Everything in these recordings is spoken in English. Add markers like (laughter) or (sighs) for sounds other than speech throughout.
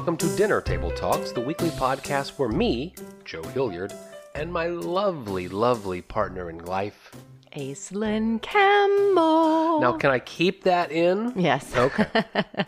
welcome to Dinner Table Talks, the weekly podcast where me, Joe Hilliard, and my lovely, lovely partner in life. Aislinn Campbell. Now, can I keep that in? yes. Okay.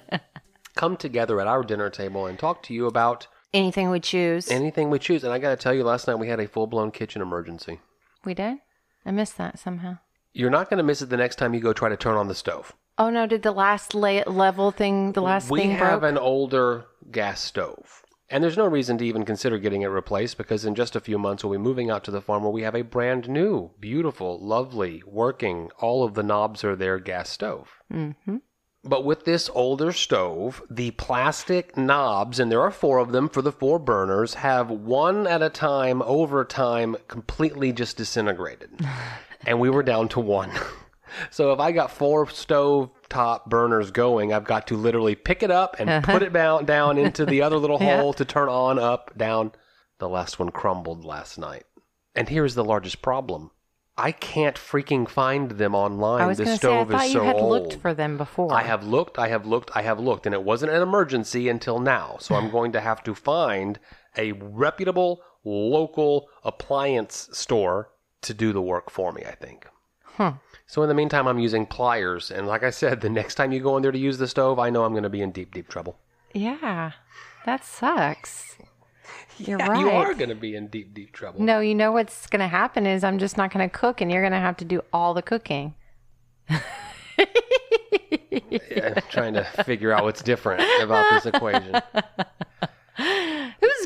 (laughs) Come together at our dinner table and talk to you about Anything we choose. anything we choose. And I got to tell you, last night we had a full blown kitchen emergency. we did? I missed that somehow. You're not going to miss it the next time you go try to turn on the stove. Oh no, did the last la- level thing, the last we thing We have broke? an older gas stove. And there's no reason to even consider getting it replaced because in just a few months we'll be moving out to the farm where we have a brand new, beautiful, lovely, working, all of the knobs are there gas stove. mm-hmm. But with this older stove, the plastic knobs, and there are four of them for the four burners, have one at a time over time completely just disintegrated. (laughs) and we were down to one. (laughs) so if I got four stove top burners going, I've got to literally pick it up and uh-huh. put it down, down into the other little (laughs) Yeah. hole to turn on, up, down. The last one crumbled last night. And here's the largest problem. I can't freaking find them online. I was the going to say, I stove thought is you so had old. looked for them before. I have looked, I have looked, I have looked, and it wasn't an emergency until now. So I'm (sighs) going to have to find a reputable local appliance store to do the work for me, I think. Huh. So in the meantime, I'm using pliers. And like I said, the next time you go in there to use the stove, I know I'm going to be in deep, deep trouble. Yeah, that sucks. You're Yeah, right. You are going to be in deep, deep trouble. No, you know what's going to happen is I'm just not going to cook, and you're going to have to do all the cooking. (laughs) I'm trying to figure out what's different about this equation. (laughs)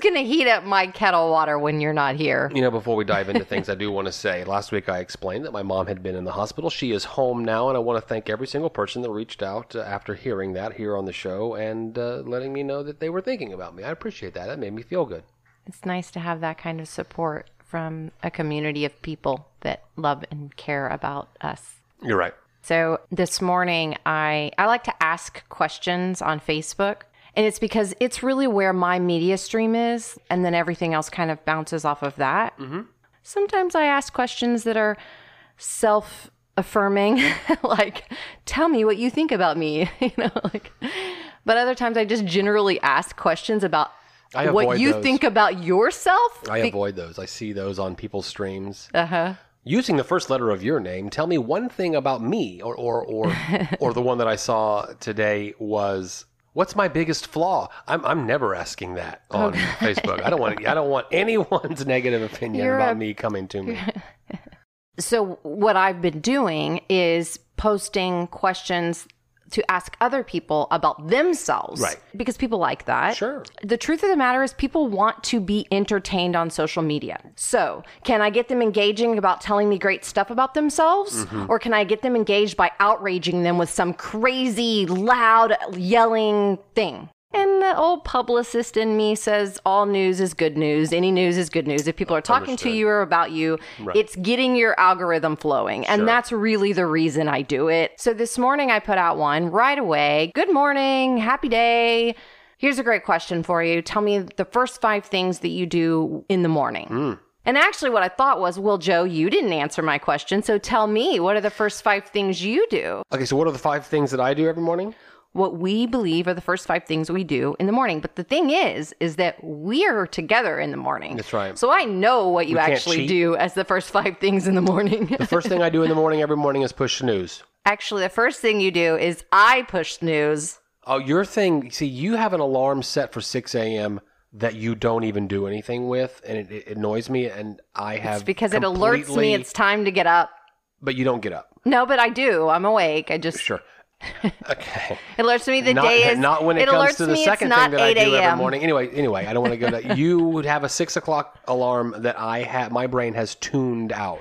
Who's going to heat up my kettle water when you're not here? You know, before we dive into things, I do want to say last week I explained that my mom had been in the hospital. She is home now, and I want to thank every single person that reached out uh, after hearing that here on the show and uh, letting me know that they were thinking about me. I appreciate that. That made me feel good. It's nice to have that kind of support from a community of people that love and care about us. You're right. So this morning, I I like to ask questions on Facebook, and it's because it's really where my media stream is, and then everything else kind of bounces off of that. Mm-hmm. Sometimes I ask questions that are self affirming, (laughs) like "Tell me what you think about me," (laughs) you know, like. But other times, I just generally ask questions about what you those. think about yourself. I avoid those. I see those on people's streams. Uh huh. Using the first letter of your name, tell me one thing about me, or or or, (laughs) or the one that I saw today was. What's my biggest flaw? I'm I'm never asking that on (laughs) Facebook. I don't want I don't want anyone's (laughs) negative opinion You're about a- me coming to me. (laughs) So what I've been doing is posting questions to ask other people about themselves. Right. Because people like that. Sure. The truth of the matter is people want to be entertained on social media. So, can I get them engaging about telling me great stuff about themselves? Mm-hmm. Or can I get them engaged by outraging them with some crazy, loud, yelling thing? And the old publicist in me says all news is good news. Any news is good news. If people are talking Understood. to you or about you, Right. it's getting your algorithm flowing. And Sure. that's really the reason I do it. So this morning I put out one right away. Good morning. Happy day. Here's a great question for you. Tell me the first five things that you do in the morning. Hmm. And actually, what I thought was, well, Joe, you didn't answer my question. So tell me, what are the first five things you do? Okay, so what are the five things that I do every morning? What we believe are the first five things we do in the morning. But the thing is, is that we're together in the morning. That's right. So I know what you actually do as the first five (laughs) things in the morning. The first thing I do in the morning every morning is push snooze. Actually, the first thing you do is I push snooze. Oh, your thing. See, you have an alarm set for 6 a.m. that you don't even do anything with, and it, it annoys me. And I have It's because it alerts me it's time to get up. But you don't get up. No, but I do. I'm awake. I just Sure. (laughs) Okay. it alerts me the not, day is not when it, it comes alerts to the second thing that I 8 do every morning. Anyway, anyway, I don't want to go that. (laughs) You would have a six o'clock alarm that I have. My brain has tuned out.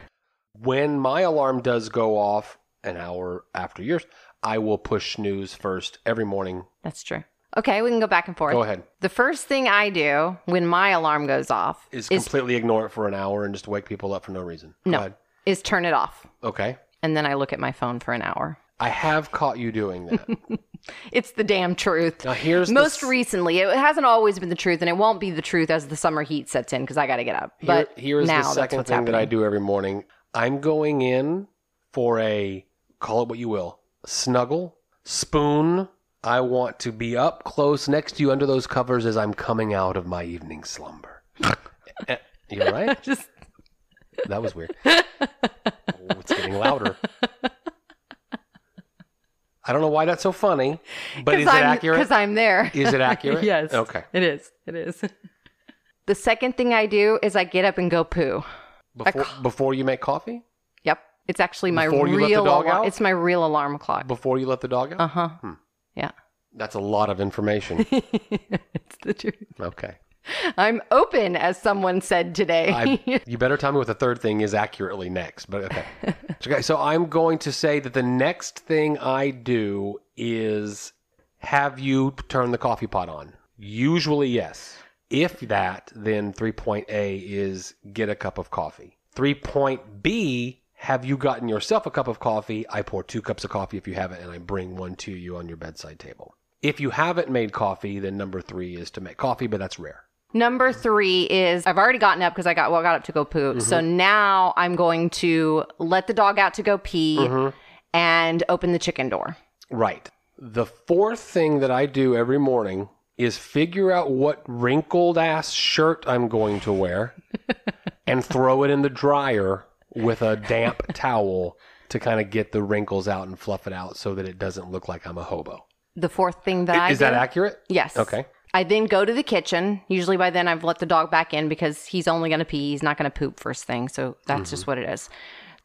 When my alarm does go off an hour after yours, I will push snooze first every morning. That's true. Okay, we can go back and forth. Go ahead. The first thing I do when my alarm goes off Is is, completely ignore it for an hour and just wake people up for no reason. Go no ahead. is turn it off, Okay. and then I look at my phone for an hour. I have caught you doing that. (laughs) It's the damn truth. Now here's Most s- recently, it hasn't always been the truth, and it won't be the truth as the summer heat sets in because I got to get up. But here is now the second thing that I do every morning. I'm going in for a call it what you will snuggle, spoon, I want to be up close next to you under those covers as I'm coming out of my evening slumber. (laughs) Eh, you all right? (laughs) Just That was weird. Oh, it's getting louder. I don't know why that's so funny, but is it I'm, accurate? Because I'm there. Is it accurate? (laughs) yes. Okay. It is. It is. (laughs) the second thing I do is I get up and go poo. Before, before you make coffee? Yep. It's actually my Before you let the real dog alarm. out? It's my real alarm clock. Before you let the dog out? Uh huh. Yeah. That's a lot of information. (laughs) it's the truth. Okay. I'm open, as someone said today. I, (laughs) you better tell me what the third thing is accurately next. But okay. Okay, so I'm going to say that the next thing I do is have you turn the coffee pot on. Usually, yes. If that, then three point A is get a cup of coffee. Three point B, have you gotten yourself a cup of coffee? I pour two cups of coffee if you haven't, and I bring one to you on your bedside table. If you haven't made coffee, then number three is to make coffee, but that's rare. Number three is I've already gotten up because I got well got up to go poop. So Mm-hmm. now I'm going to let the dog out to go pee Mm-hmm. and open the chicken door. Right. The fourth thing that I do every morning is figure out what wrinkled ass shirt I'm going to wear (laughs) and throw it in the dryer with a damp towel to kind of get the wrinkles out and fluff it out so that it doesn't look like I'm a hobo. The fourth thing that I Is that accurate? Yes. Okay. I then go to the kitchen. Usually by then I've let the dog back in because he's only going to pee. He's not going to poop first thing. So that's Mm-hmm. just what it is.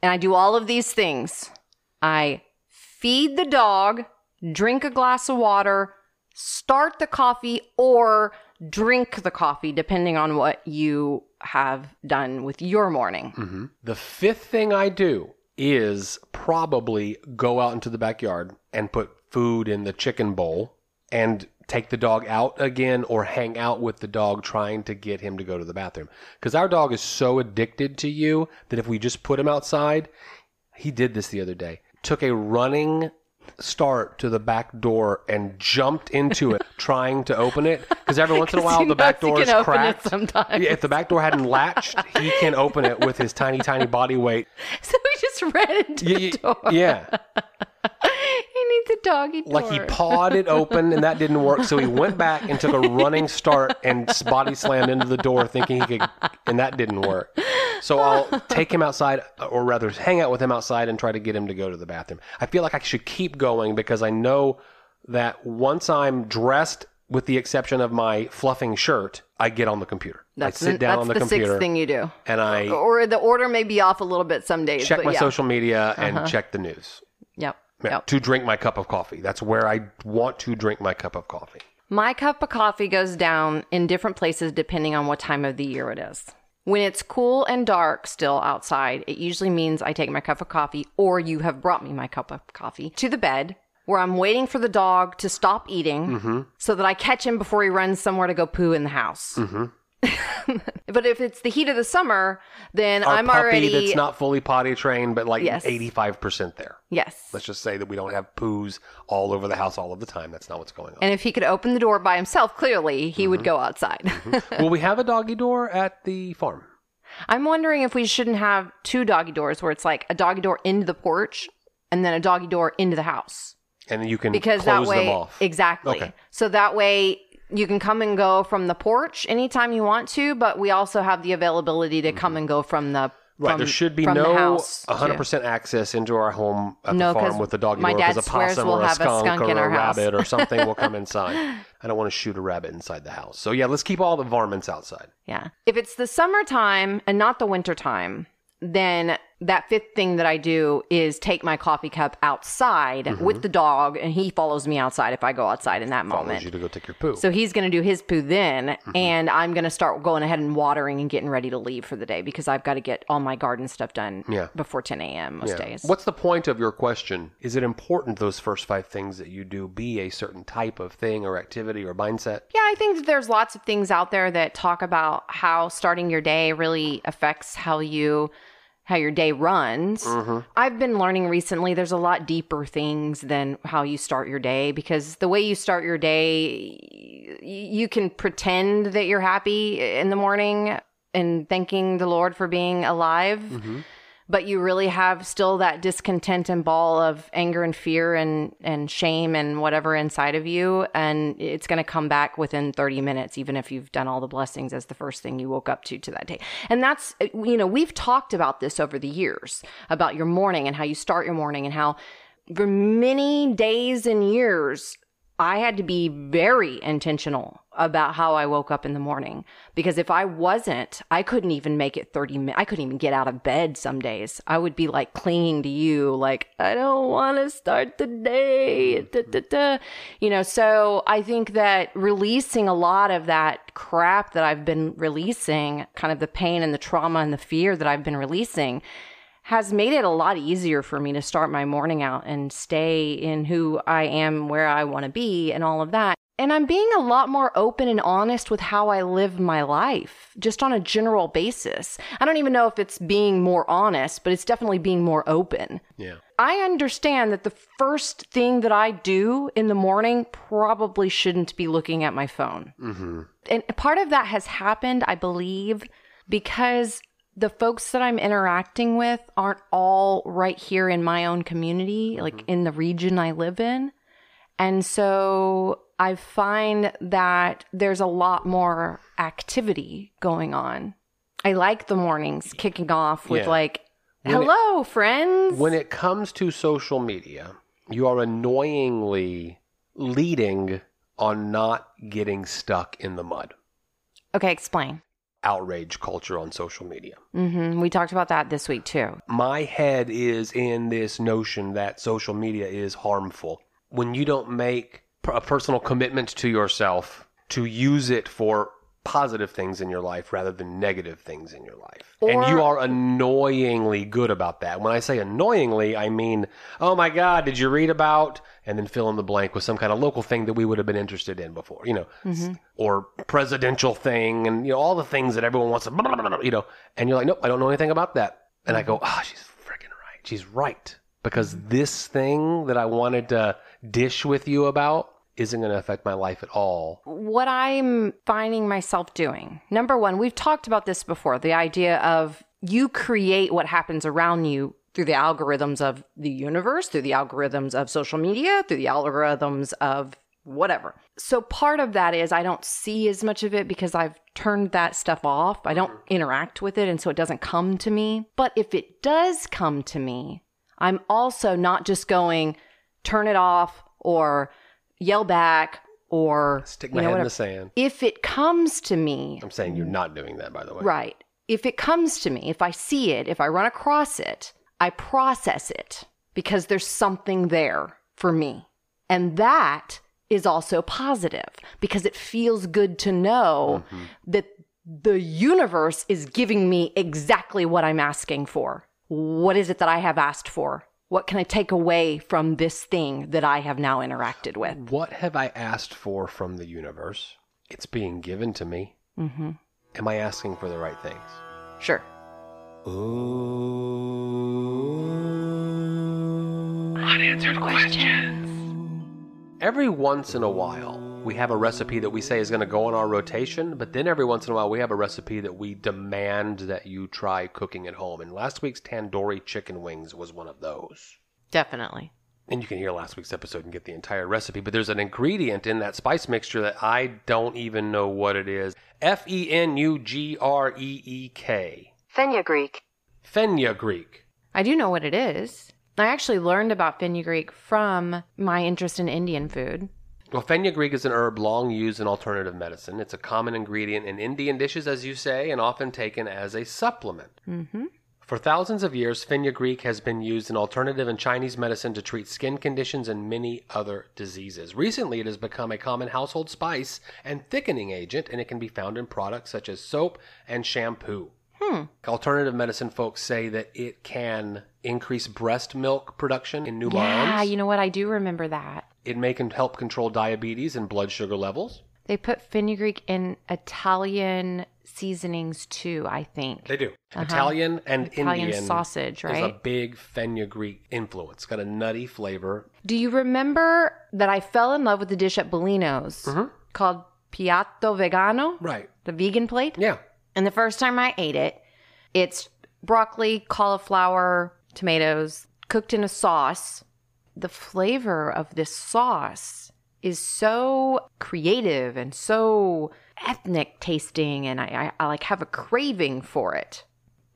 And I do all of these things. I feed the dog, drink a glass of water, start the coffee, or drink the coffee, depending on what you have done with your morning. The fifth thing I do is probably go out into the backyard and put food in the chicken bowl and take the dog out again or hang out with the dog trying to get him to go to the bathroom. Because our dog is so addicted to you that if we just put him outside, he did this the other day, took a running start to the back door and jumped into it (laughs) trying to open it because every once in a (laughs) while the back door is can open it cracked sometimes. Yeah, if the back door hadn't latched he can open it with his tiny tiny body weight (laughs) So he just ran into yeah, the door. yeah. He needs a doggy door. like he pawed it open and that didn't work so he went back and took a (laughs) running start and s- body slammed into the door thinking he could and that didn't work so i'll take him outside uh, or rather hang out with him outside and try to get him to go to the bathroom i feel like i should keep going because i know that once i'm dressed with the exception of my fluffing shirt i get on the computer That's i sit the, down that's on the, the computer sixth thing you do. and i Or the order may be off a little bit some days. check but my yeah. social media and uh-huh. check the news Yep. Yeah, Yep. to drink my cup of coffee that's where i want to drink my cup of coffee My cup of coffee goes down in different places depending on what time of the year it is. When it's cool and dark still outside, it usually means I take my cup of coffee or you have brought me my cup of coffee to the bed where I'm waiting for the dog to stop eating Mm-hmm. so that I catch him before he runs somewhere to go poo in the house. Mm-hmm. (laughs) but if it's the heat of the summer, then our I'm puppy already that's not fully potty trained, but like Yes. 85% there. yes. Let's just say that we don't have poos all over the house all of the time. That's not what's going on. And if he could open the door by himself, clearly he Mm-hmm. would go outside. Will we have a doggy door at the farm? I'm wondering if we shouldn't have two doggy doors where it's like a doggy door into the porch and then a doggy door into the house. And you can Because close that way, them off. exactly. Okay. So that way you can come and go from the porch anytime you want to, but we also have the availability to come and go from the right. from- there should be no house, 100% access into our home at No, the farm with the door because dad a swears possum we'll or a have a skunk, skunk or in a house. rabbit or something will come (laughs) inside. I don't want to shoot a rabbit inside the house. So yeah, let's keep all the varmints outside. Yeah. If it's the summertime and not the wintertime, then that fifth thing that I do is take my coffee cup outside Mm-hmm. with the dog, and he follows me outside if I go outside in that moment. Follows moment. you to go take your poo. So he's going to do his poo then, Mm-hmm. and I'm going to start going ahead and watering and getting ready to leave for the day because I've got to get all my garden stuff done Yeah. before 10 a.m. most Yeah. days. What's the point of your question? Is it important those first five things that you do be a certain type of thing or activity or mindset? Yeah, I think that there's lots of things out there that talk about how starting your day really affects how you how your day runs. Mm-hmm. I've been learning recently there's a lot deeper things than how you start your day because the way you start your day y- you can pretend that you're happy in the morning and thanking the Lord for being alive. Mm-hmm. But you really have still that discontent and ball of anger and fear and and shame and whatever inside of you. And it's going to come back within 30 minutes even if you've done all the blessings as the first thing you woke up to to that day. And that's you know we've talked about this over the years about your morning and how you start your morning and how for many days and years I had to be very intentional about how I woke up in the morning because if I wasn't, I couldn't even make it 30 minutes. I couldn't even get out of bed some days. I would be like clinging to you, like, I don't want to start the day. Da, da, da. You know, so I think that releasing a lot of that crap that I've been releasing, kind of the pain and the trauma and the fear that I've been releasing, has made it a lot easier for me to start my morning out and stay in who I am, where I want to be, and all of that. And I'm being a lot more open and honest with how I live my life, just on a general basis. I don't even know if it's being more honest, but it's definitely being more open. Yeah. I understand that the first thing that I do in the morning probably shouldn't be looking at my phone. Mm-hmm. And part of that has happened, I believe, because the folks that I'm interacting with aren't all right here in my own community, like mm-hmm. in the region I live in. And so I find that there's a lot more activity going on. I like the mornings kicking off with Yeah. like, When it- hello, friends. When it comes to social media, you are annoyingly leading on not getting stuck in the mud. okay, explain. Outrage culture on social media. Mm-hmm. We talked about that this week too. My head is in this notion that social media is harmful. When you don't make a personal commitment to yourself to use it for positive things in your life rather than negative things in your life. and you are annoyingly good about that. When I say annoyingly, I mean, oh my God, did you read about? And then fill in the blank with some kind of local thing that we would have been interested in before, you know, s- mm-hmm. or presidential thing and, you know, all the things that everyone wants to, you know, and you're like, nope, I don't know anything about that. And I go, mm-hmm. ah, she's freaking right. She's right. Because mm-hmm. this thing that I wanted to dish with you about isn't going to affect my life at all. what I'm finding myself doing. Number one, we've talked about this before the idea of you create what happens around you through the algorithms of the universe, through the algorithms of social media, through the algorithms of whatever. So part of that is I don't see as much of it because I've turned that stuff off. I don't mm-hmm. interact with it and so it doesn't come to me. But if it does come to me, I'm also not just going turn it off or yell back or Stick you my know, head in the sand. If it comes to me, I'm saying you're not doing that, by the way. right. If it comes to me, if I see it, if I run across it, I process it because there's something there for me. And that is also positive because it feels good to know mm-hmm. that the universe is giving me exactly what I'm asking for. What is it that I have asked for? What can I take away from this thing that I have now interacted with? What have I asked for from the universe? It's being given to me. Mm-hmm. Am I asking for the right things? Sure. Ooh. Unanswered questions. Every once in a while, we have a recipe that we say is going to go on our rotation, but then every once in a while, we have a recipe that we demand that you try cooking at home. And last week's tandoori chicken wings was one of those. Definitely. And you can hear last week's episode and get the entire recipe. But there's an ingredient in that spice mixture that I don't even know what it is. F E N U G R E E K. Fenugreek. Fenugreek. I do know what it is. I actually learned about fenugreek from my interest in Indian food. Well, fenugreek is an herb long used in alternative medicine. It's a common ingredient in Indian dishes, as you say, and often taken as a supplement. Mm-hmm. For thousands of years, fenugreek has been used in alternative and Chinese medicine to treat skin conditions and many other diseases. Recently, it has become a common household spice and thickening agent, and it can be found in products such as soap and shampoo. Hmm. Alternative medicine folks say that it can increase breast milk production in new Yeah, moms. you know what? I do remember that. It may can help control diabetes and blood sugar levels. They put fenugreek in Italian seasonings too, I think. They do. Italian and Uh-huh. Italian Indian sausage, right? There's a big fenugreek influence. Got a nutty flavor. Do you remember that I fell in love with the dish at Bolino's called Piatto Vegano? Right. The vegan plate? Yeah. And the first time I ate it, it's broccoli, cauliflower, tomatoes, cooked in a sauce. The flavor of this sauce is so creative and so ethnic tasting, and I, I, I like have a craving for it.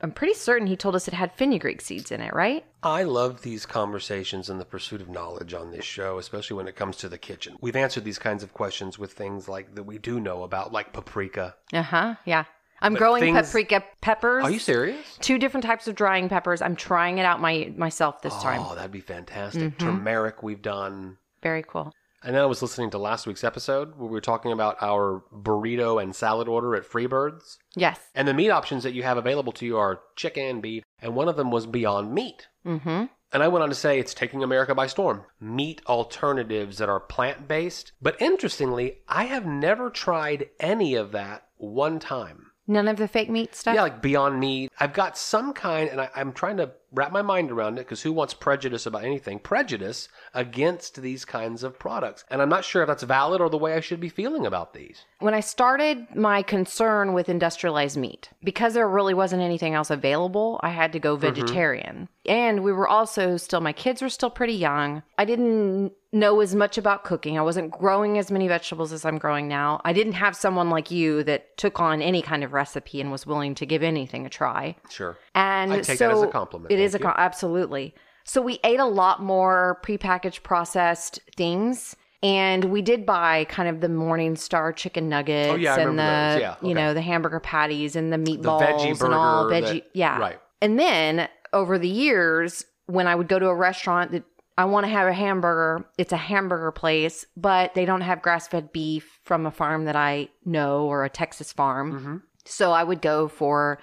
I'm pretty certain he told us it had fenugreek seeds in it, right? I love these conversations and the pursuit of knowledge on this show, especially when it comes to the kitchen. We've answered these kinds of questions with things like that we do know about, like paprika. Uh huh. Yeah. I'm growing things- paprika peppers. Are you serious? Two different types of drying peppers. I'm trying it out my myself this time. Oh, that'd be fantastic. Turmeric, we've done. Very cool. And then I was listening to last week's episode where we were talking about our burrito and salad order at Freebirds. Yes. And the meat options that you have available to you are chicken, beef, and one of them was Beyond Meat. Mm-hmm. And I went on to say it's taking America by storm. Meat alternatives that are plant based. But interestingly, I have never tried any of that one time. None of the fake meat stuff. Yeah, like Beyond Meat. I've got some kind, and I, I'm trying to wrap my mind around it because who wants prejudice about anything? Prejudice against these kinds of products. And I'm not sure if that's valid or the way I should be feeling about these. When I started my concern with industrialized meat, because there really wasn't anything else available, I had to go mm-hmm. vegetarian. And we were also still, my kids were still pretty young. I didn't know as much about cooking. I wasn't growing as many vegetables as I'm growing now. I didn't have someone like you that took on any kind of recipe and was willing to give anything a try. Sure. And I take so that as a compliment. It is a com- absolutely. So we ate a lot more prepackaged processed things. And we did buy kind of the Morningstar chicken nuggets Oh, yeah, and the. Yeah, you know the hamburger patties and the meatballs veggie and all veggie that- yeah right. and then over the years when I would go to a restaurant that I want to have a hamburger it's a hamburger place but they don't have grass fed beef from a farm that I know or a Texas farm Mm-hmm. so I would go for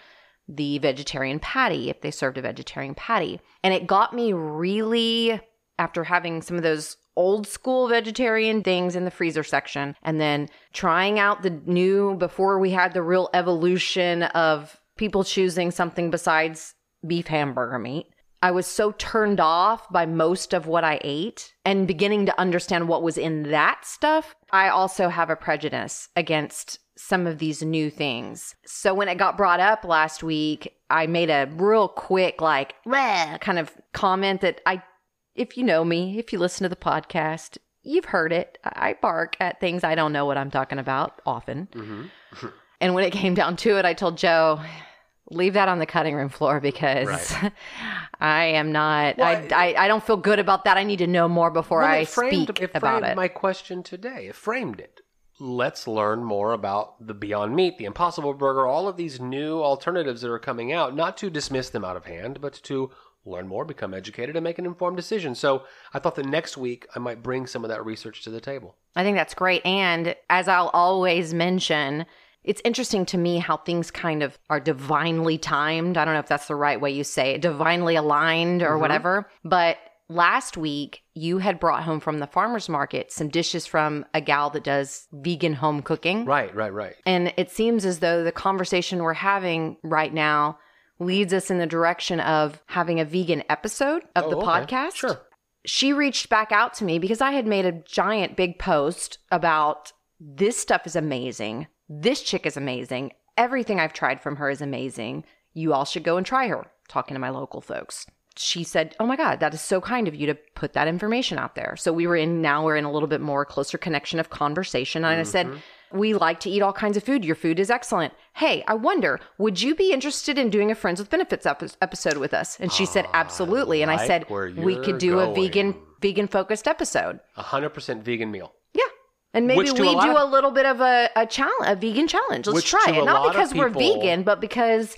the vegetarian patty if they served a vegetarian patty. And it got me really, after having some of those old school vegetarian things in the freezer section and then trying out the new before we had the real evolution of people choosing something besides beef hamburger meat. I was so turned off by most of what I ate and beginning to understand what was in that stuff. I also have a prejudice against some of these new things. So when it got brought up last week, I made a real quick, like, kind of comment that I, if you know me, if you listen to the podcast, you've heard it. I bark at things I don't know what I'm talking about often. Mm-hmm. (laughs) and when it came down to it, I told Joe, leave that on the cutting room floor because Right. (laughs) I am not, Well, I, I, I don't feel good about that. I need to know more before Well, I it framed, speak it about framed it. my question today. It framed it. Let's learn more about the Beyond Meat, the Impossible Burger, all of these new alternatives that are coming out, not to dismiss them out of hand, but to learn more, become educated, and make an informed decision. So I thought that next week I might bring some of that research to the table. I think that's great. And as I'll always mention, it's interesting to me how things kind of are divinely timed. I don't know if that's the right way you say it, divinely aligned or mm-hmm. whatever. But last week, you had brought home from the farmer's market some dishes from a gal that does vegan home cooking. Right, right, right. And it seems as though the conversation we're having right now leads us in the direction of having a vegan episode of the Oh, okay. podcast Sure. she reached back out to me because I had made a giant big post about this stuff is amazing. This chick is amazing. Everything I've tried from her is amazing. You all should go and try her. Talking to my local folks. She said, Oh my God, that is so kind of you to put that information out there. So we were in, now we're in a little bit more closer connection of conversation. And I said, mm-hmm. We like to eat all kinds of food. Your food is excellent. Hey, I wonder, would you be interested in doing a Friends with Benefits epi- episode with us? And she said, ah, Absolutely. And I like said, We could do a vegan vegan focused episode. A 100% vegan meal. Yeah. And maybe we do of- a little bit of a, a challenge, a vegan challenge. Let's try it. Not because we're vegan, but because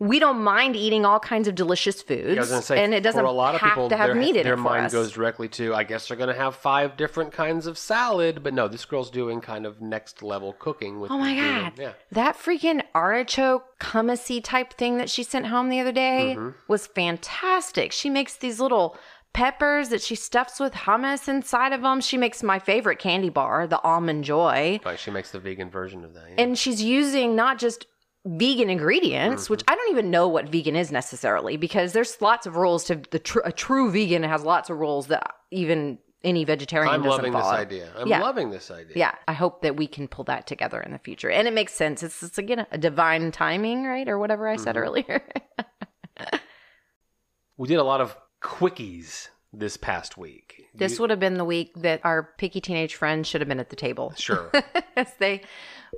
we don't mind eating all kinds of delicious foods. I was going to say, and it doesn't for a lot of have people, to have their, meat in their mind us. goes directly to, I guess they're going to have five different kinds of salad. But no, this girl's doing kind of next level cooking with Oh my god. Yeah. That freaking artichoke hummusy type thing that she sent home the other day Mm-hmm. was fantastic. She makes these little peppers that she stuffs with hummus inside of them. She makes my favorite candy bar, the almond joy. Right, she makes the vegan version of that. yeah. And she's using not just vegan ingredients, Mm-hmm. which I don't even know what vegan is necessarily because there's lots of rules to the tr- a true vegan has lots of rules that even any vegetarian I'm loving follow. this idea. I'm Yeah. loving this idea. Yeah, I hope that we can pull that together in the future. And it makes sense. It's, it's again a divine timing, right? Or whatever I Mm-hmm. said earlier. (laughs) We did a lot of quickies this past week. This You- would have been the week that our picky teenage friends should have been at the table. sure. (laughs) As they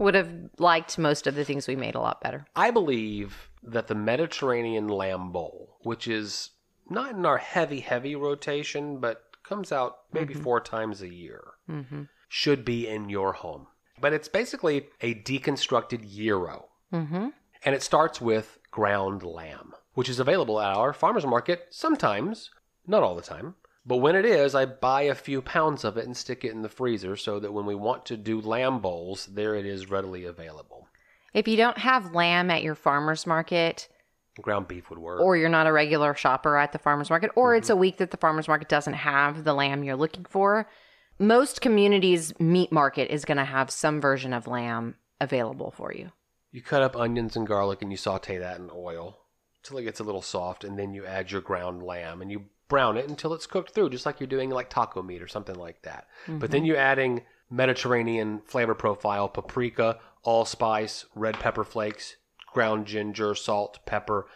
would have liked most of the things we made a lot better. I believe that the Mediterranean lamb bowl, which is not in our heavy, heavy rotation, but comes out maybe four times a year, should be in your home. But it's basically a deconstructed gyro. Mm-hmm. And it starts with ground lamb, which is available at our farmer's market sometimes, not all the time. But when it is, I buy a few pounds of it and stick it in the freezer so that when we want to do lamb bowls, there it is readily available. If you don't have lamb at your farmer's market, Ground beef would work. or you're not a regular shopper at the farmer's market, or it's mm-hmm. a week that the farmer's market doesn't have the lamb you're looking for, most communities' meat market is going to have some version of lamb available for you. You cut up onions and garlic and you saute that in oil until it gets a little soft, and then you add your ground lamb and you brown it until it's cooked through, just like you're doing like taco meat or something like that. But then mm-hmm. you're adding Mediterranean flavor profile, paprika, allspice, red pepper flakes, ground ginger, salt, pepper.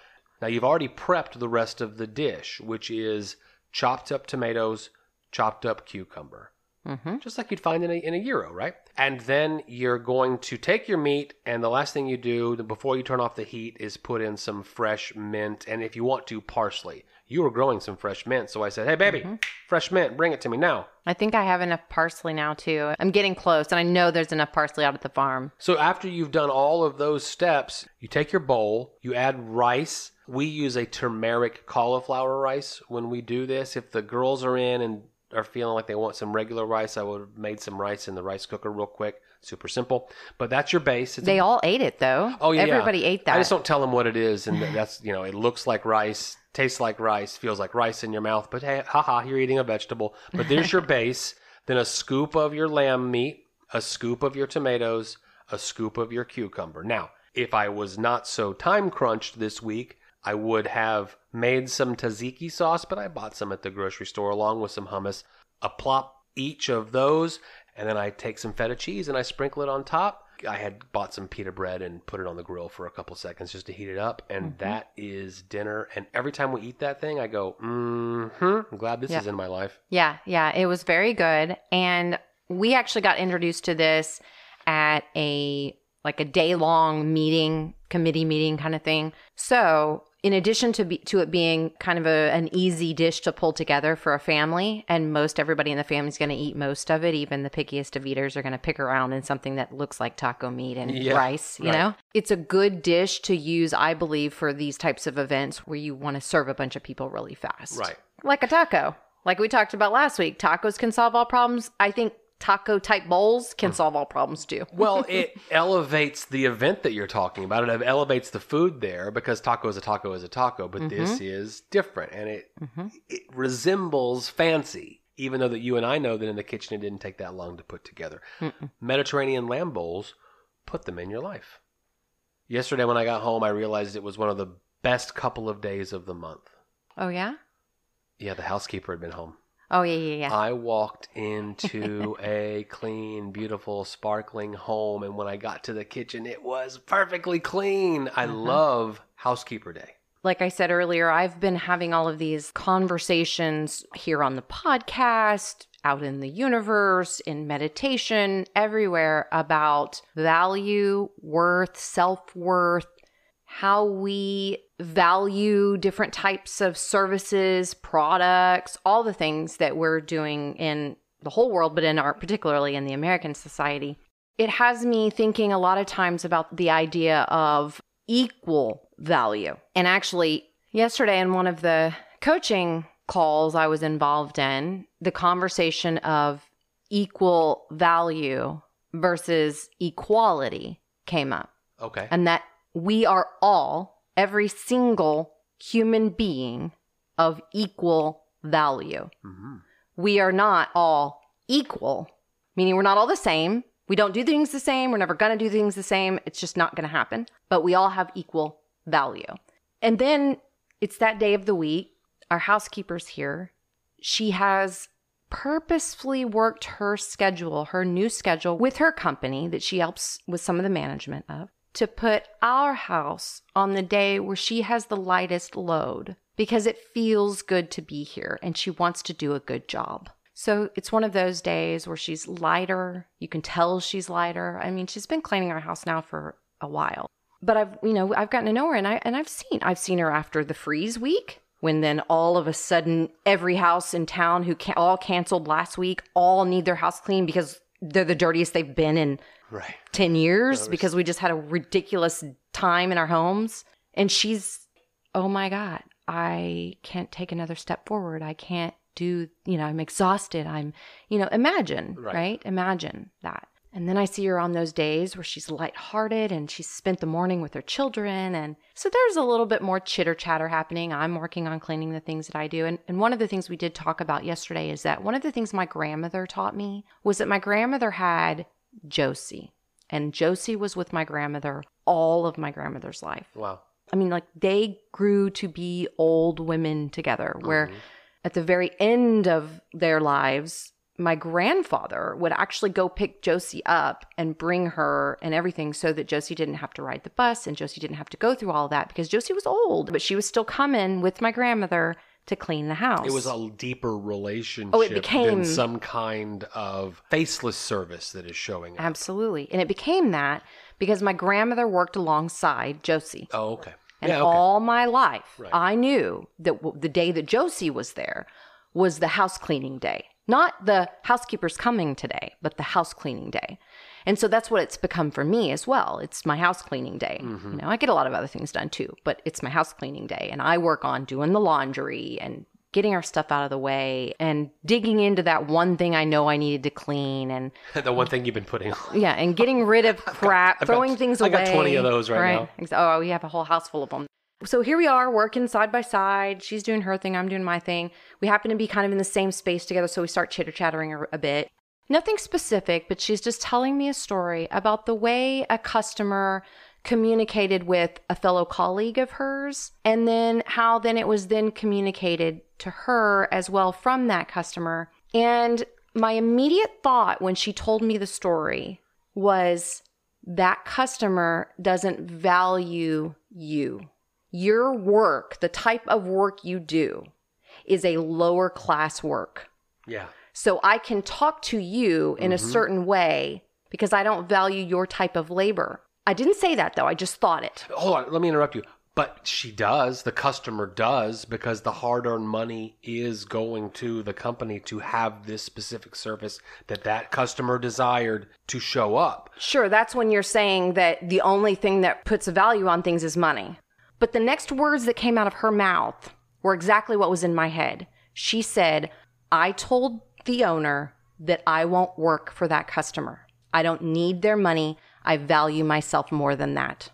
Now you've already prepped the rest of the dish, which is chopped up tomatoes, chopped up cucumber Mm-hmm. just like you'd find in a, in a gyro, right? And then you're going to take your meat, and the last thing you do before you turn off the heat is put in some fresh mint, and if you want to, parsley. You were growing some fresh mint, so I said, "Hey, baby, fresh mint, bring it to me now." I think I have enough parsley now too. I'm getting close, and I know there's enough parsley out at the farm. So after you've done all of those steps, you take your bowl, you add rice. We use a turmeric cauliflower rice when we do this. If the girls are in and are feeling like they want some regular rice, I would have made some rice in the rice cooker real quick. Super simple. But that's your base. It's a They all ate it though. Oh yeah, everybody yeah. ate that. I just don't tell them what it is, and that's you know, it looks like rice, tastes like rice, feels like rice in your mouth. But hey, haha, you're eating a vegetable. But there's your (laughs) base. Then a scoop of your lamb meat, a scoop of your tomatoes, a scoop of your cucumber. Now, if I was not so time crunched this week, I would have made some tzatziki sauce, but I bought some at the grocery store along with some hummus. A plop each of those, and then I take some feta cheese and I sprinkle it on top. I had bought some pita bread and put it on the grill for a couple seconds just to heat it up, and that is dinner. And every time we eat that thing, I go, mm-hmm. I'm glad this Yeah. is in my life. Yeah, yeah, it was very good. And we actually got introduced to this at a like a day long meeting, committee meeting kind of thing. So, in addition to be, to it being kind of a, an easy dish to pull together for a family, and most everybody in the family is going to eat most of it, even the pickiest of eaters are going to pick around in something that looks like taco meat and Yeah, rice, you right. know? It's a good dish to use, I believe, for these types of events where you want to serve a bunch of people really fast Right. like a taco. Like we talked about last week, tacos can solve all problems. I think taco type bowls can solve all problems too. (laughs) Well, it elevates the event that you're talking about. It elevates the food there because taco is a taco is a taco, but mm-hmm. this is different and it mm-hmm. it resembles fancy. Even though that you and I know that in the kitchen it didn't take that long to put together. Mediterranean lamb bowls, put them in your life. Yesterday when I got home, I realized it was one of the best couple of days of the month. Oh yeah? Yeah, the housekeeper had been home. Oh yeah, yeah, yeah. I walked into a (laughs) clean, beautiful, sparkling home, and when I got to the kitchen, it was perfectly clean. I mm-hmm. love Housekeeper Day. like I said earlier, I've been having all of these conversations here on the podcast, out in the universe, in meditation, everywhere about value, worth, self worth, how we value different types of services, products, all the things that we're doing in the whole world, but in our particularly in the American society. It has me thinking a lot of times about the idea of equal value. And actually, yesterday in one of the coaching calls I was involved in, the conversation of equal value versus equality came up Okay. and that we are all, every single human being, of equal value. hmm We are not all equal, meaning we're not all the same. We don't do things the same. We're never going to do things the same. It's just not going to happen. But we all have equal value. And then it's that day of the week. Our housekeeper's here. She has purposefully worked her schedule, her new schedule with her company that she helps with some of the management of, to put our house on the day where she has the lightest load because it feels good to be here and she wants to do a good job. So it's one of those days where she's lighter. You can tell she's lighter. I mean, she's been cleaning our house now for a while. But I've, you know, I've gotten to know her and I and I've seen I've seen her after the freeze week when then all of a sudden every house in town who all canceled last week all need their house cleaned because they're the dirtiest they've been in Right. 10 years because we just had a ridiculous time in our homes. And she's, oh my God, I can't take another step forward. I can't do, you know, I'm exhausted. I'm, you know, imagine, Right. right? Imagine that. And then I see her on those days where she's lighthearted and she's spent the morning with her children. And so there's a little bit more chitter chatter happening. I'm working on cleaning the things that I do. And, and one of the things we did talk about yesterday is that one of the things my grandmother taught me was that my grandmother had Josie. And Josie was with my grandmother all of my grandmother's life. Wow. I mean, like they grew to be old women together, where mm-hmm. at the very end of their lives, my grandfather would actually go pick Josie up and bring her and everything so that Josie didn't have to ride the bus and Josie didn't have to go through all that because Josie was old, but she was still coming with my grandmother to clean the house. It was a deeper relationship Oh, it became- than some kind of faceless service that is showing up. Absolutely. And it became that because my grandmother worked alongside Josie. Oh, okay. And yeah, okay. all my life, I knew that w- the day that Josie was there was the house cleaning day. Not the housekeeper's coming today, but the house cleaning day. And so that's what it's become for me as well. It's my house cleaning day. Mm-hmm. You know, I get a lot of other things done too, but it's my house cleaning day. And I work on doing the laundry and getting our stuff out of the way and digging into that one thing I know I needed to clean and (laughs) the one thing you've been putting on. yeah, and getting rid of (laughs) crap, got- throwing things away. I got 20 of those right now. Oh, we have a whole house full of them. So here we are working side by side. She's doing her thing, I'm doing my thing. We happen to be kind of in the same space together, so we start chitter chattering a, a bit. Nothing specific, but she's just telling me a story about the way a customer communicated with a fellow colleague of hers, and then how then it was then communicated to her as well from that customer. And my immediate thought when she told me the story was that customer doesn't value you. Your work, the type of work you do, is a lower class work. Yeah. So I can talk to you in a mm-hmm. certain way because I don't value your type of labor. I didn't say that though, I just thought it. Hold on, let me interrupt you. But she does, the customer does, because the hard earned money is going to the company to have this specific service that that customer desired to show up. Sure, that's when you're saying that the only thing that puts a value on things is money. But the next words that came out of her mouth were exactly what was in my head. She said, I told the owner that I won't work for that customer. I don't need their money. I value myself more than that.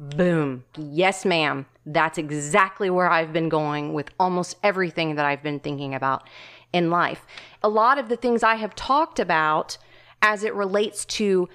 Boom. Yes, ma'am. That's exactly where I've been going with almost everything that I've been thinking about in life. A lot of the things I have talked about as it relates to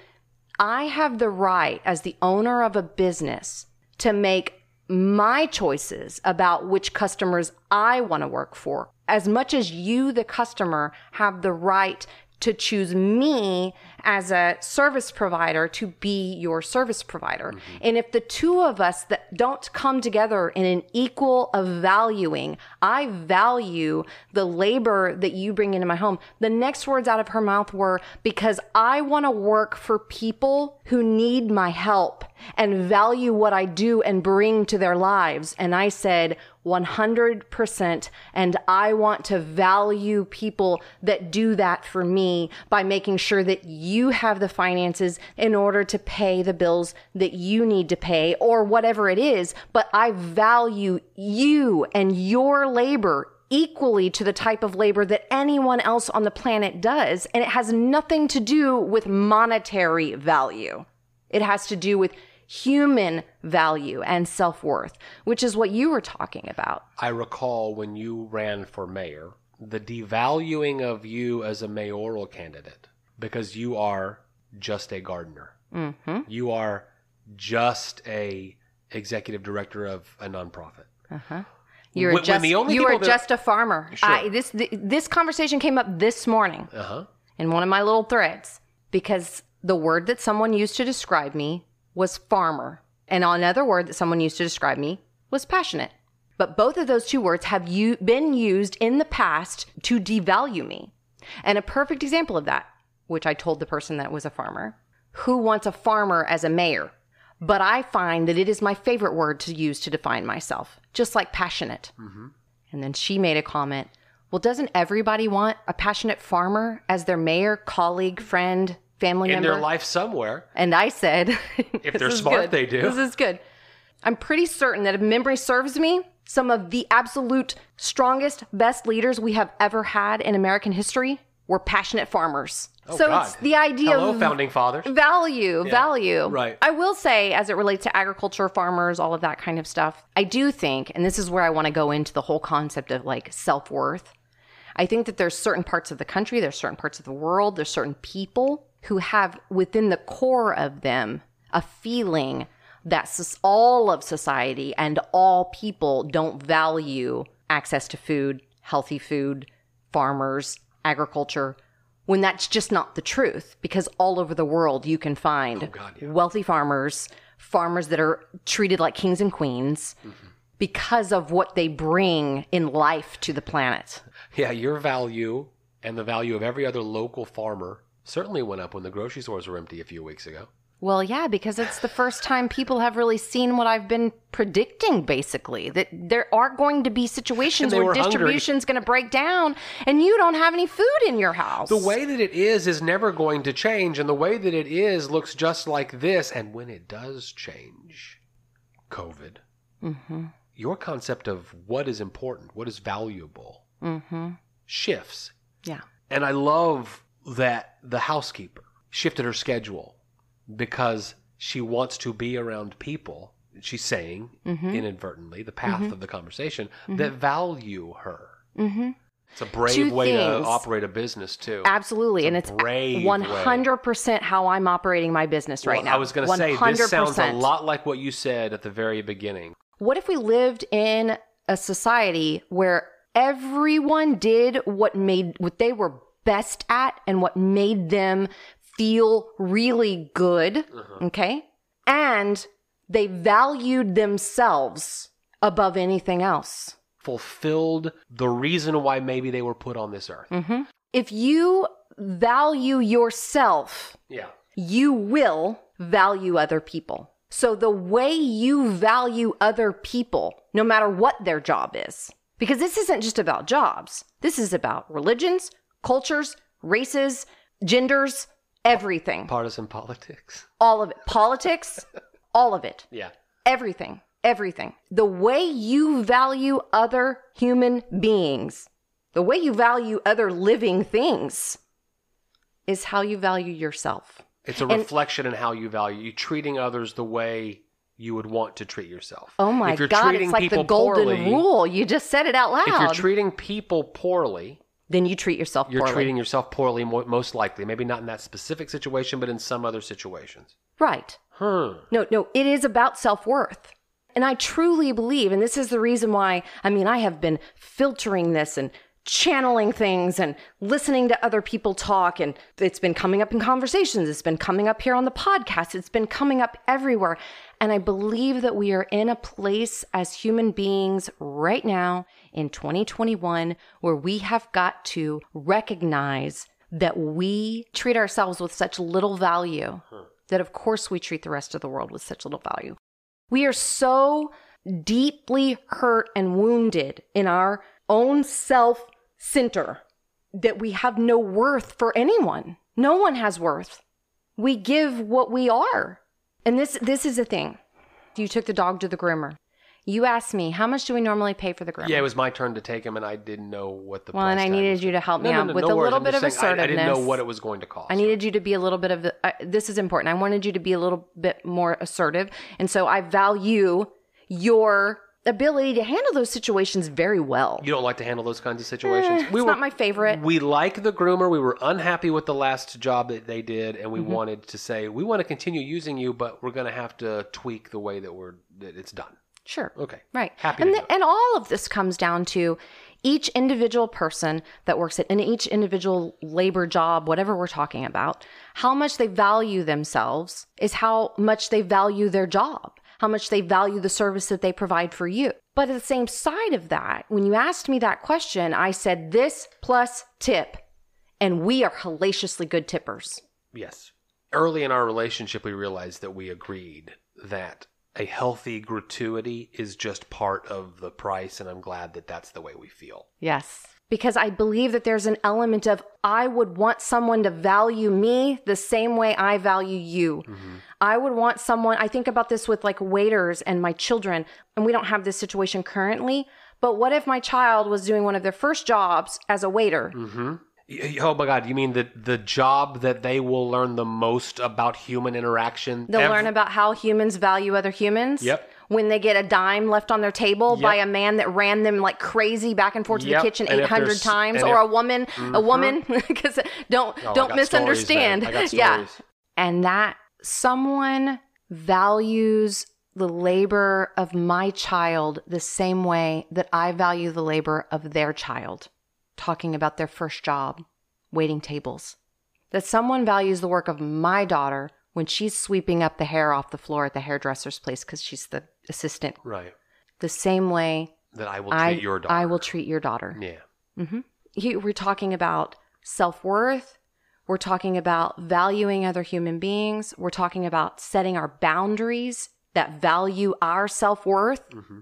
I have the right as the owner of a business to make my choices about which customers I want to work for, as much as you, the customer, have the right to choose me as a service provider to be your service provider. Mm-hmm. And if the two of us that don't come together in an equal of valuing, I value the labor that you bring into my home. The next words out of her mouth were because I want to work for people who need my help and value what I do and bring to their lives. And I said, 100%. And I want to value people that do that for me by making sure that you have the finances in order to pay the bills that you need to pay or whatever it is. But I value you and your labor equally to the type of labor that anyone else on the planet does. And it has nothing to do with monetary value. It has to do with human value and self worth, which is what you were talking about. I recall when you ran for mayor, the devaluing of you as a mayoral candidate because you are just a gardener. Mm-hmm. You are just a executive director of a nonprofit. You're When- when just you are that- just a farmer. Sure. I, this th- this conversation came up this morning Uh huh. in one of my little threads because the word that someone used to describe me was farmer, and another word that someone used to describe me was passionate. But both of those two words have you been used in the past to devalue me. And a perfect example of that, which I told the person that was a farmer, who wants a farmer as a mayor? But I find that it is my favorite word to use to define myself, just like passionate. Mm-hmm. And then she made a comment Well, doesn't everybody want a passionate farmer as their mayor, colleague, friend, family In member? their life somewhere. And I said, (laughs) If they're smart, good. they do." This is good. I'm pretty certain that if memory serves me, some of the absolute strongest, best leaders we have ever had in American history were passionate farmers. Oh, so Oh, God. it's the idea Hello, of founding fathers. value, value. right. I will say, as it relates to agriculture, farmers, all of that kind of stuff, I do think, and this is where I want to go into the whole concept of like self worth. I think that there's certain parts of the country, there's certain parts of the world, there's certain people who have within the core of them a feeling that all of society and all people don't value access to food, healthy food, farmers, agriculture, when that's just not the truth because all over the world you can find oh, wealthy farmers, farmers that are treated like kings and queens mm-hmm. because of what they bring in life to the planet. Yeah, your value and the value of every other local farmer certainly went up when the grocery stores were empty a few weeks ago. Well, yeah, because it's the first time people have really seen what I've been predicting basically that there are going to be situations where distribution's going to break down and you don't have any food in your house. The way that it is is never going to change, and the way that it is looks just like this. And when it does change, COVID, Mm-hmm. your concept of what is important, what is valuable, Mm-hmm. shifts. Yeah. And I love that the housekeeper shifted her schedule because she wants to be around people. She's saying Mm-hmm. inadvertently the path of the conversation that value her. Mm-hmm. It's a brave Two way things. to operate a business too. Absolutely. and a it's brave 100% how I'm operating my business right Well, now. I was going to say this sounds a lot like what you said at the very beginning. What if we lived in a society where everyone did what made what they were best at and what made them feel really good, Uh-huh. okay? And they valued themselves above anything else. Fulfilled the reason why maybe they were put on this earth. If you value yourself, Yeah. you will value other people. So the way you value other people, no matter what their job is, because this isn't just about jobs, this is about religions, cultures, races, genders, everything, Partisan politics. all of it, politics, (laughs) all of it, Yeah. everything, everything. The way you value other human beings, the way you value other living things, is how you value yourself. It's a reflection in how you value you treating others the way you would want to treat yourself. Oh my if you're God, treating it's like the golden poorly, rule. You just said it out loud. If you're treating people poorly, then you treat yourself you're poorly. treating yourself poorly most likely. Maybe not in that specific situation, but in some other situations. right. Hmm. No, no, it is about self worth. And I truly believe, and this is the reason why, I mean, I have been filtering this and channeling things and listening to other people talk. And it's been coming up in conversations. It's been coming up here on the podcast. It's been coming up everywhere. And I believe that we are in a place as human beings right now in 2021 where we have got to recognize that we treat ourselves with such little value hmm. that, of course, we treat the rest of the world with such little value. We are so deeply hurt and wounded in our own self center that we have no worth for anyone. No one has worth. We give what we are. And this this is the thing. You took the dog to the groomer. You asked me, how much do we normally pay for the groomer? Yeah, it was my turn to take him, and I didn't know what the. Well, and I needed you to help me No, out no, with no a worries. little I'm bit of saying, I, I didn't know what it was going to cost. I needed you to be a little bit of, uh, this is important. I wanted you to be a little bit more assertive. And so I value your ability to handle those situations very well. You don't like to handle those kinds of situations. Eh, it's not my favorite. We like the groomer. We were unhappy with the last job that they did, and we Mm-hmm. wanted to say we want to continue using you, but we're going to have to tweak the way that we're that it's done. Sure. Okay. Right. Happy and to th- and all of this comes down to each individual person that works at in each individual labor job, whatever we're talking about, how much they value themselves is how much they value their job. How much they value the service that they provide for you. But at the same side of that, when you asked me that question, I said this plus tip, and we are hellaciously good tippers. Yes. Early in our relationship, we realized that we agreed that a healthy gratuity is just part of the price, and I'm glad that that's the way we feel. Yes. Because I believe that there's an element of I would want someone to value me the same way I value you. Mm-hmm. I would want someone, I think about this with like waiters and my children, and we don't have this situation currently. But what if my child was doing one of their first jobs as a waiter? Mm-hmm. Y- Oh my God! You mean the the job that they will learn the most about human interaction? They'll ev- learn about how humans value other humans. Yep. When they get a dime left on their table by a man that ran them like crazy back and forth to Yep. the kitchen 800 times, or if- a woman, a mm-hmm. woman, (laughs) because don't Oh, don't misunderstand. Stories, man. I got (laughs) yeah, and that someone values the labor of my child the same way that I value the labor of their child. Talking about their first job, waiting tables. That someone values the work of my daughter when she's sweeping up the hair off the floor at the hairdresser's place because she's the assistant. Right. The same way That I will treat I, your daughter. I will treat your daughter. Yeah. Mm-hmm. He- we're talking about self worth. We're talking about valuing other human beings. We're talking about setting our boundaries that value our self worth mm-hmm.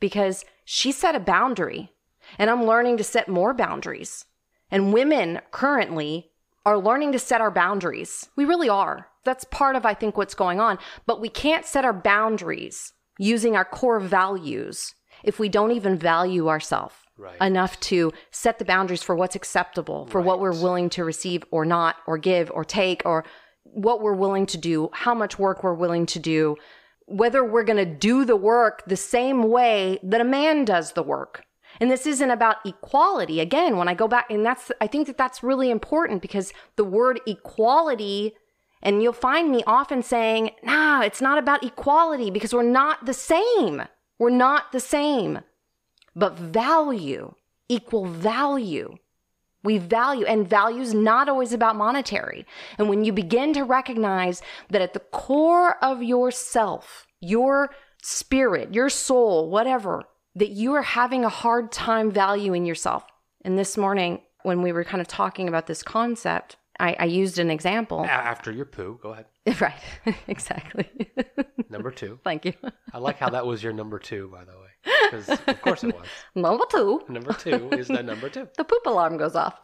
because she set a boundary and I'm learning to set more boundaries. And women currently are learning to set our boundaries. We really are. That's part of, I think, what's going on. But we can't set our boundaries using our core values if we don't even value ourselves Right. enough to set the boundaries for what's acceptable, for what we're willing to receive or not, or give or take, or what we're willing to do, how much work we're willing to do, whether we're going to do the work the same way that a man does the work. And this isn't about equality. Again, when I go back, and that's, I think that that's really important because the word equality, and you'll find me often saying, nah, it's not about equality because we're not the same. We're not the same but value, equal value. We value, and value is not always about monetary. And when you begin to recognize that at the core of yourself, your spirit, your soul, whatever, that you are having a hard time valuing yourself. And this morning, when we were kind of talking about this concept, I, I used an example. After your poo, go ahead. (laughs) right, (laughs) exactly. Number two. (laughs) Thank you. I like how that was your number two, by the way. Because of course it was. Number two. Number two is the number two. the poop alarm goes off.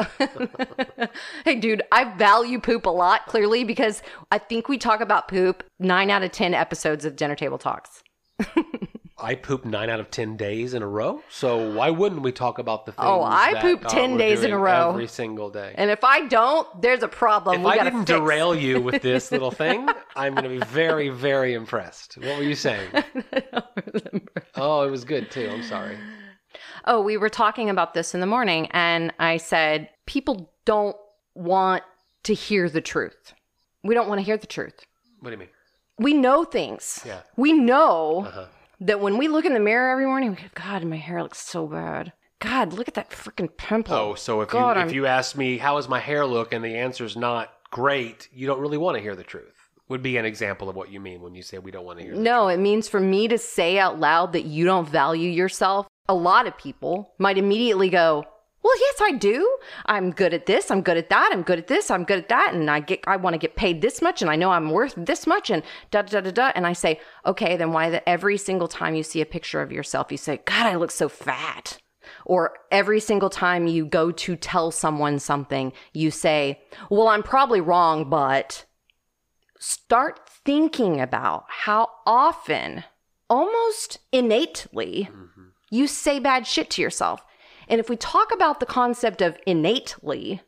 hey, dude, I value poop a lot, clearly, because I think we talk about poop nine out of 10 episodes of Dinner Table Talks. I poop nine out of ten days in a row. So why wouldn't we talk about the things? Oh, I that, poop uh, 10 we're days in a row. every single day? And if I don't, there's a problem. if we I didn't fix. derail you with (laughs) this little thing, I'm going to be very, very impressed. What were you saying? (laughs) Oh, it was good too. I'm sorry. Oh, we were talking about this in the morning, and I said, people don't want to hear the truth. We don't want to hear the truth. What do you mean? We know things. Yeah. We know Uh-huh. That when we look in the mirror every morning, we go, God, my hair looks so bad. God, look at that freaking pimple. Oh, so if God, you I'm- if you ask me how does my hair look and the answer's not great, you don't really want to hear the truth. Would be an example of what you mean when you say we don't want to hear. the No, it means for me to say out loud that you don't value yourself. A lot of people might immediately go, "Well, yes, I do. I'm good at this. I'm good at that. I'm good at this. I'm good at that, and I get I want to get paid this much, and I know I'm worth this much, and da da da da." And I say, "Okay, then why that every single time you see a picture of yourself, you say, "God, I look so fat." Or every single time you go to tell someone something, you say, Well, I'm probably wrong, but start thinking about how often, almost innately, mm-hmm. you say bad shit to yourself. And if we talk about the concept of innately,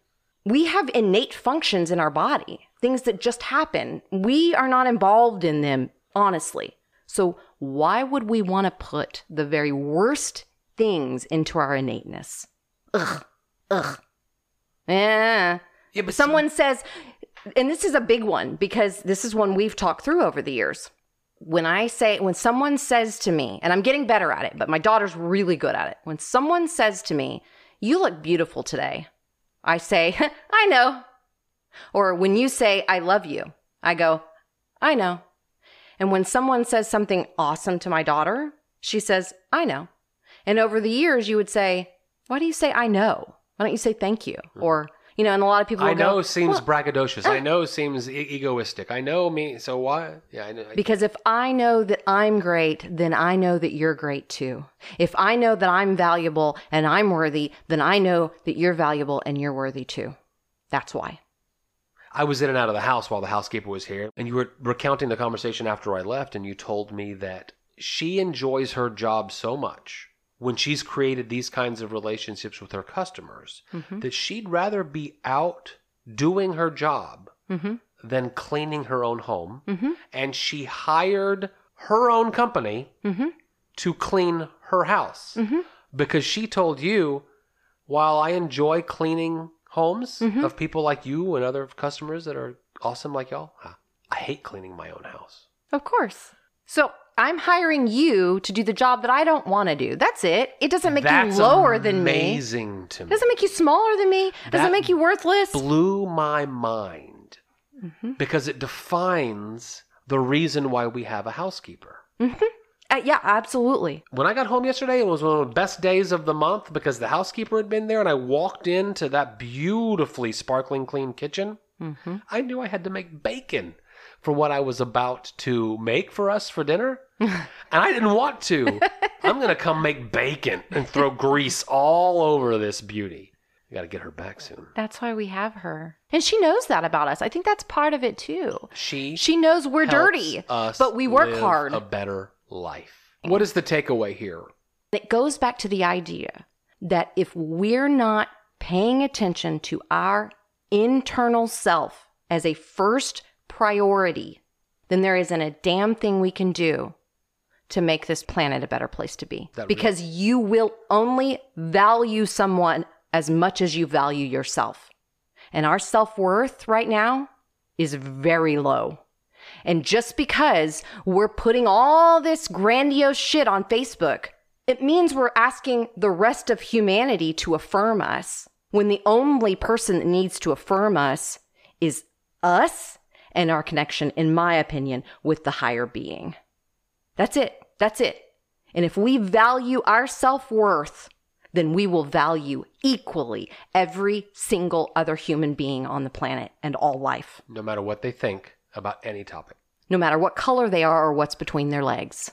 we have innate functions in our body, things that just happen. We are not involved in them, honestly. So, why would we want to put the very worst things into our innateness? Ugh, ugh. Yeah. Yeah, but Someone says, and this is a big one because this is one we've talked through over the years. When I say, when someone says to me, and I'm getting better at it, but my daughter's really good at it. When someone says to me, You look beautiful today, I say, (laughs) I know. Or when you say, I love you, I go, I know. And when someone says something awesome to my daughter, she says, I know. And over the years, you would say, Why do you say I know? Why don't you say thank you? Mm-hmm. Or, you know, and a lot of people will I know go, seems braggadocious. I uh. know seems e- egoistic. I know me. So why? Yeah, I know. Because if I know that I'm great, then I know that you're great too. If I know that I'm valuable and I'm worthy, then I know that you're valuable and you're worthy too. That's why. I was in and out of the house while the housekeeper was here, and you were recounting the conversation after I left, and you told me that she enjoys her job so much when she's created these kinds of relationships with her customers mm-hmm. that she'd rather be out doing her job mm-hmm. than cleaning her own home. Mm-hmm. And she hired her own company to clean her house. Because she told you, while I enjoy cleaning homes of people like you and other customers that are awesome like y'all, I hate cleaning my own house. Of course. So I'm hiring you to do the job that I don't want to do. That's it. It doesn't make That's you lower than me. amazing to me. Doesn't make you smaller than me. Doesn't That make you worthless. blew my mind Mm-hmm. because it defines the reason why we have a housekeeper. Uh, yeah, absolutely. When I got home yesterday, it was one of the best days of the month because the housekeeper had been there, and I walked into that beautifully sparkling clean kitchen. Mm-hmm. I knew I had to make bacon for what I was about to make for us for dinner, and I didn't want to. I'm gonna come make bacon and throw grease all over this beauty. I got to get her back soon. That's why we have her. And she knows that about us. I think that's part of it too. She She knows we're dirty, us but we work hard. A better life. What is the takeaway here? It goes back to the idea that if we're not paying attention to our internal self as a first priority, then there isn't a damn thing we can do to make this planet a better place to be. That because you will only value someone as much as you value yourself. And our self worth right now is very low. And just because we're putting all this grandiose shit on Facebook, it means we're asking the rest of humanity to affirm us when the only person that needs to affirm us is us and our connection, in my opinion, with the higher being. That's it. That's it. And if we value our self worth, then we will value equally every single other human being on the planet and all life No matter what they think about any topic. no matter what color they are or what's between their legs.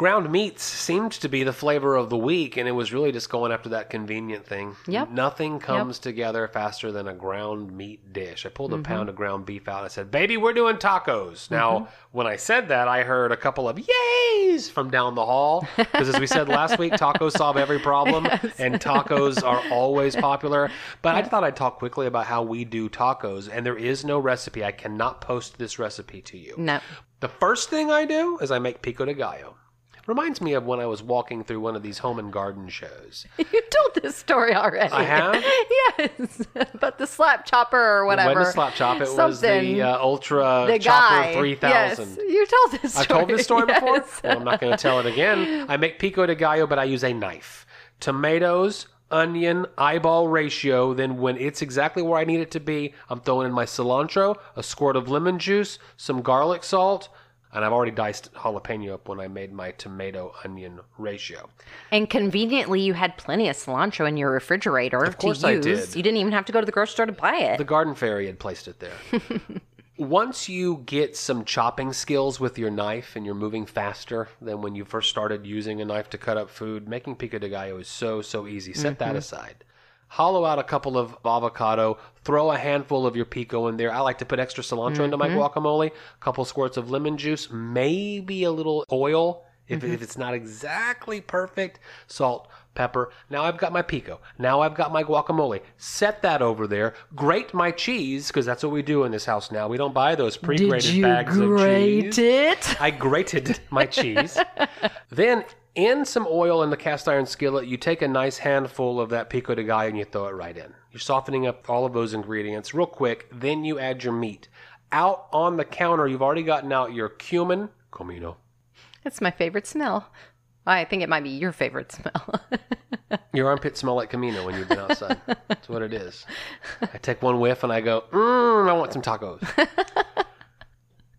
Ground meats seemed to be the flavor of the week, and it was really just going after that convenient thing. Yep. Nothing comes together faster than a ground meat dish. I pulled a Mm-hmm. pound of ground beef out and I said, Baby, we're doing tacos. Now, when I said that, I heard a couple of yays from down the hall. Because as we said (laughs) last week, tacos solve every problem, and tacos are always popular. But I thought I'd talk quickly about how we do tacos, and there is no recipe. I cannot post this recipe to you. No. The first thing I do is I make pico de gallo. Reminds me of when I was walking through one of these home and garden shows. (laughs) You told this story already. I have? (laughs) yes. (laughs) But the slap chopper or It whatever. wasn't slap chop. It was Something. the uh, Ultra the Chopper guy. 3000. Yes. You told this story. I've told this story before. Well, I'm not going to tell it again. I make pico de gallo, but I use a knife. Tomatoes, onion, eyeball ratio. Then, when it's exactly where I need it to be, I'm throwing in my cilantro, a squirt of lemon juice, some garlic salt, and I've already diced jalapeno up when I made my tomato onion ratio. And conveniently, you had plenty of cilantro in your refrigerator Of course to I did. You didn't even have to go to the grocery store to buy it. The garden fairy had placed it there. (laughs) Once you get some chopping skills with your knife and you're moving faster than when you first started using a knife to cut up food, making pico de gallo is so, so easy. Set that mm-hmm. aside. Hollow out a couple of avocado, throw a handful of your pico in there. I like to put extra cilantro into my guacamole, a couple squirts of lemon juice, maybe a little oil if, if it's not exactly perfect, salt, pepper. Now I've got my pico. Now I've got my guacamole. Set that over there. Grate my cheese because that's what we do in this house now. We don't buy those pre-grated bags of cheese. it? I grated my cheese. (laughs) then in some oil in the cast iron skillet, you take a nice handful of that pico de gallo and you throw it right in. You're softening up all of those ingredients real quick. Then you add your meat. Out on the counter, you've already gotten out your cumin, comino, It's my favorite smell. I think it might be your favorite smell. (laughs) Your armpits smell like comino when you've been outside. That's what it is. I take one whiff and I go, mm, I want some tacos. (laughs)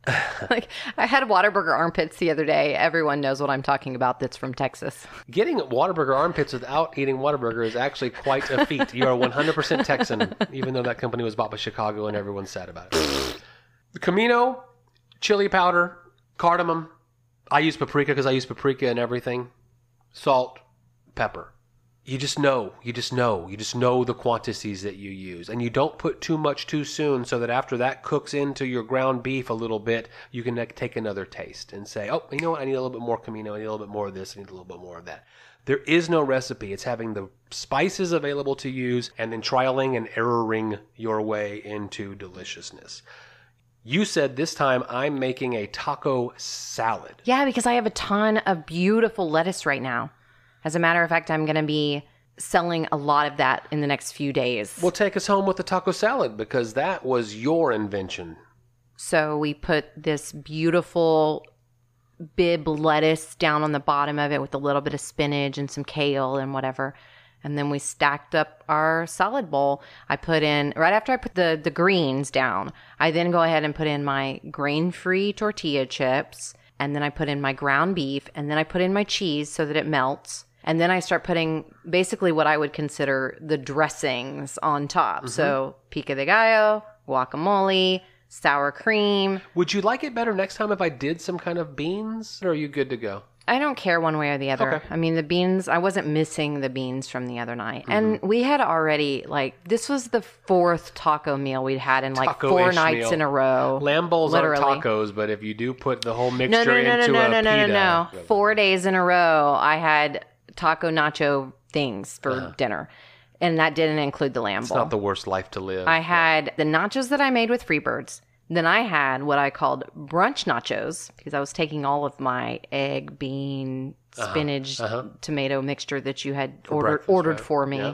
(laughs) like I had Whataburger armpits the other day. Everyone knows what I'm talking about. That's from Texas. Getting Whataburger armpits without eating Whataburger is actually quite a feat. You are 100% Texan, even though that company was bought by Chicago and everyone's sad about it. The comino, chili powder, cardamom. I use paprika because I use paprika and everything. Salt, pepper. You just know. You just know. You just know the quantities that you use. And you don't put too much too soon so that after that cooks into your ground beef a little bit, you can take another taste and say, oh, you know what? I need a little bit more comino. I need a little bit more of this. I need a little bit more of that. There is no recipe. It's having the spices available to use and then trialing and erroring your way into deliciousness. You said this time I'm making a taco salad. Yeah, because I have a ton of beautiful lettuce right now. As a matter of fact, I'm going to be selling a lot of that in the next few days. Well, take us home with the taco salad because that was your invention. So we put this beautiful Bibb lettuce down on the bottom of it with a little bit of spinach and some kale and whatever. And then we stacked up our salad bowl. I put in right after I put the the greens down. I then go ahead and put in my grain-free tortilla chips, and then I put in my ground beef, and then I put in my cheese so that it melts. And then I start putting basically what I would consider the dressings on top. So mm-hmm. pico de gallo, guacamole, sour cream. Would you like it better next time if I did some kind of beans? Or are you good to go? I don't care one way or the other. Okay. I mean, the beans, I wasn't missing the beans from the other night. And mm-hmm. we had already, like, this was the fourth taco meal we'd had in like Taco-ish four nights meal. in a row. Lamb bowls Literally. aren't tacos, but if you do put the whole mixture no, no, no, into no, a no, no, no, pita, no. Four days in a row, I had taco nacho things for dinner. And that didn't include the lamb Uh-huh. it's bowl. not the worst life to live. I had the nachos that I made with Freebirds. Then I had what I called brunch nachos because I was taking all of my egg, bean, spinach, tomato mixture that you had ordered ordered right? for me, Yeah.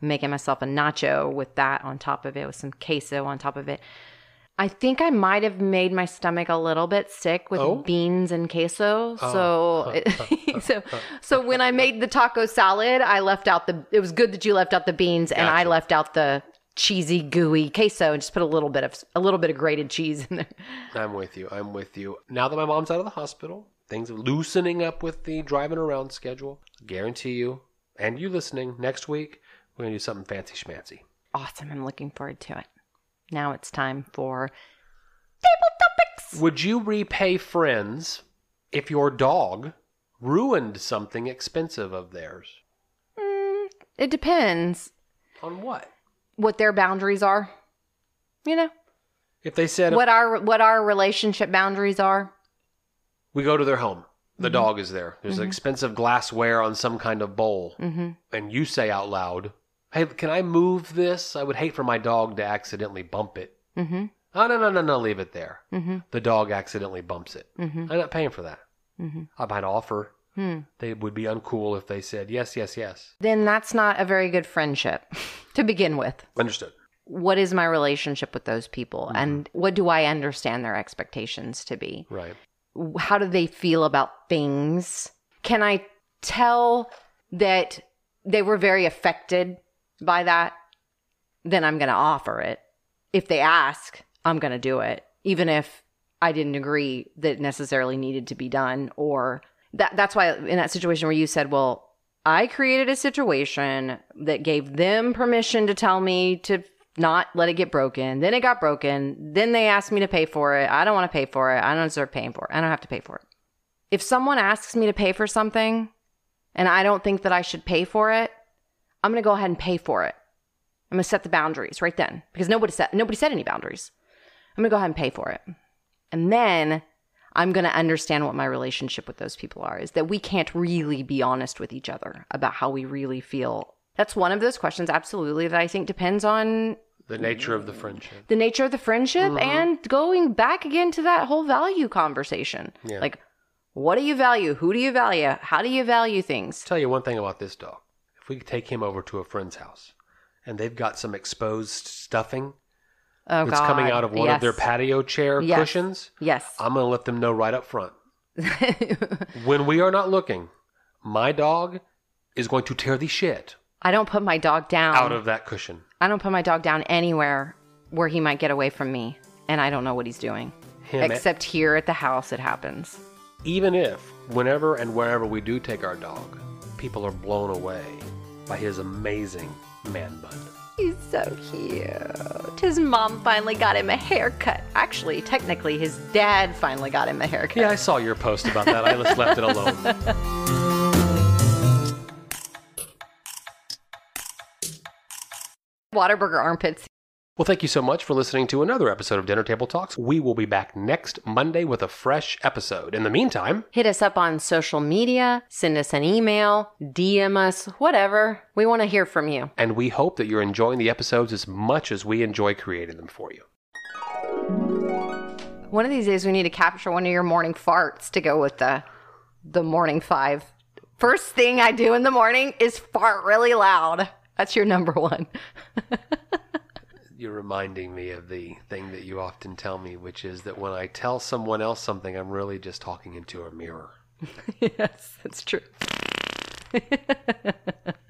making myself a nacho with that on top of it with some queso on top of it. I think I might have made my stomach a little bit sick with Oh. beans and queso. Oh. So, (laughs) (laughs) so, so when I made the taco salad, I left out the. It was good that you left out the beans, and I left out the cheesy, gooey queso, and just put a little bit of a little bit of grated cheese in there. I'm with you. I'm with you. Now that my mom's out of the hospital, things are loosening up with the driving around schedule. guarantee you, and you listening, next week, we're going to do something fancy schmancy. Awesome! I'm looking forward to it. Now it's time for table topics. Would you repay friends if your dog ruined something expensive of theirs? It depends On what? what their boundaries are. You know If they said what our what our relationship boundaries are. we go to their home, Mm-hmm. the dog is there. There's expensive glassware on some kind of bowl, mm-hmm. and you say out loud, "Hey, can I move this? I would hate for my dog to accidentally bump it." Mm-hmm. Oh no no no no! Leave it there. Mm-hmm. The dog accidentally bumps it. Mm-hmm. I'm not paying for that. Mm-hmm. I might offer. Hmm. They would be uncool if they said yes yes yes. Then that's not a very good friendship (laughs) to begin with. Understood. What is my relationship with those people, and what do I understand their expectations to be? Right. how do they feel about things? Can I tell that they were very affected by that? Then I'm going to offer it. If they ask, I'm going to do it, even if I didn't agree that it necessarily needed to be done. Or that, that's why in that situation where you said, well, I created a situation that gave them permission to tell me to not let it get broken. Then it got broken. Then they asked me to pay for it. I don't want to pay for it. I don't deserve paying for it. I don't have to pay for it. If someone asks me to pay for something and I don't think that I should pay for it, I'm going to go ahead and pay for it. I'm going to set the boundaries right then because nobody set nobody set any boundaries. I'm going to go ahead and pay for it. And then I'm going to understand what my relationship with those people are is that we can't really be honest with each other about how we really feel. That's one of those questions absolutely that I think depends on The nature of the friendship. the nature of the friendship mm-hmm. and going back again to that whole value conversation. Yeah. Like, what do you value? Who do you value? How do you value things? tell you one thing about this dog. If we take him over to a friend's house and they've got some exposed stuffing Oh, that's God. coming out of one of their patio chair Yes. cushions, Yes. I'm going to let them know right up front. (laughs) when we are not looking, my dog is going to tear the shit I don't put my dog down. out of that cushion. I don't put my dog down anywhere where he might get away from me and I don't know what he's doing. Him- Except here at the house, it happens. Even if, whenever and wherever we do take our dog, people are blown away by his amazing man bun. He's so cute. His mom finally got him a haircut. Actually, technically, his dad finally got him a haircut. Yeah, I saw your post about that. I just left it alone. (laughs) Whataburger armpits. Well, thank you so much for listening to another episode of Dinner Table Talks. We will be back next Monday with a fresh episode. In the meantime, Hit us up on social media, send us an email, DM us, whatever. We want to hear from you. and we hope that you're enjoying the episodes as much as we enjoy creating them for you. One of these days, we need to capture one of your morning farts to go with the the morning five. First thing I do in the morning is fart really loud. That's your number one. (laughs) You're reminding me of the thing that you often tell me, which is that when I tell someone else something, I'm really just talking into a mirror. (laughs) yes, that's true. (laughs)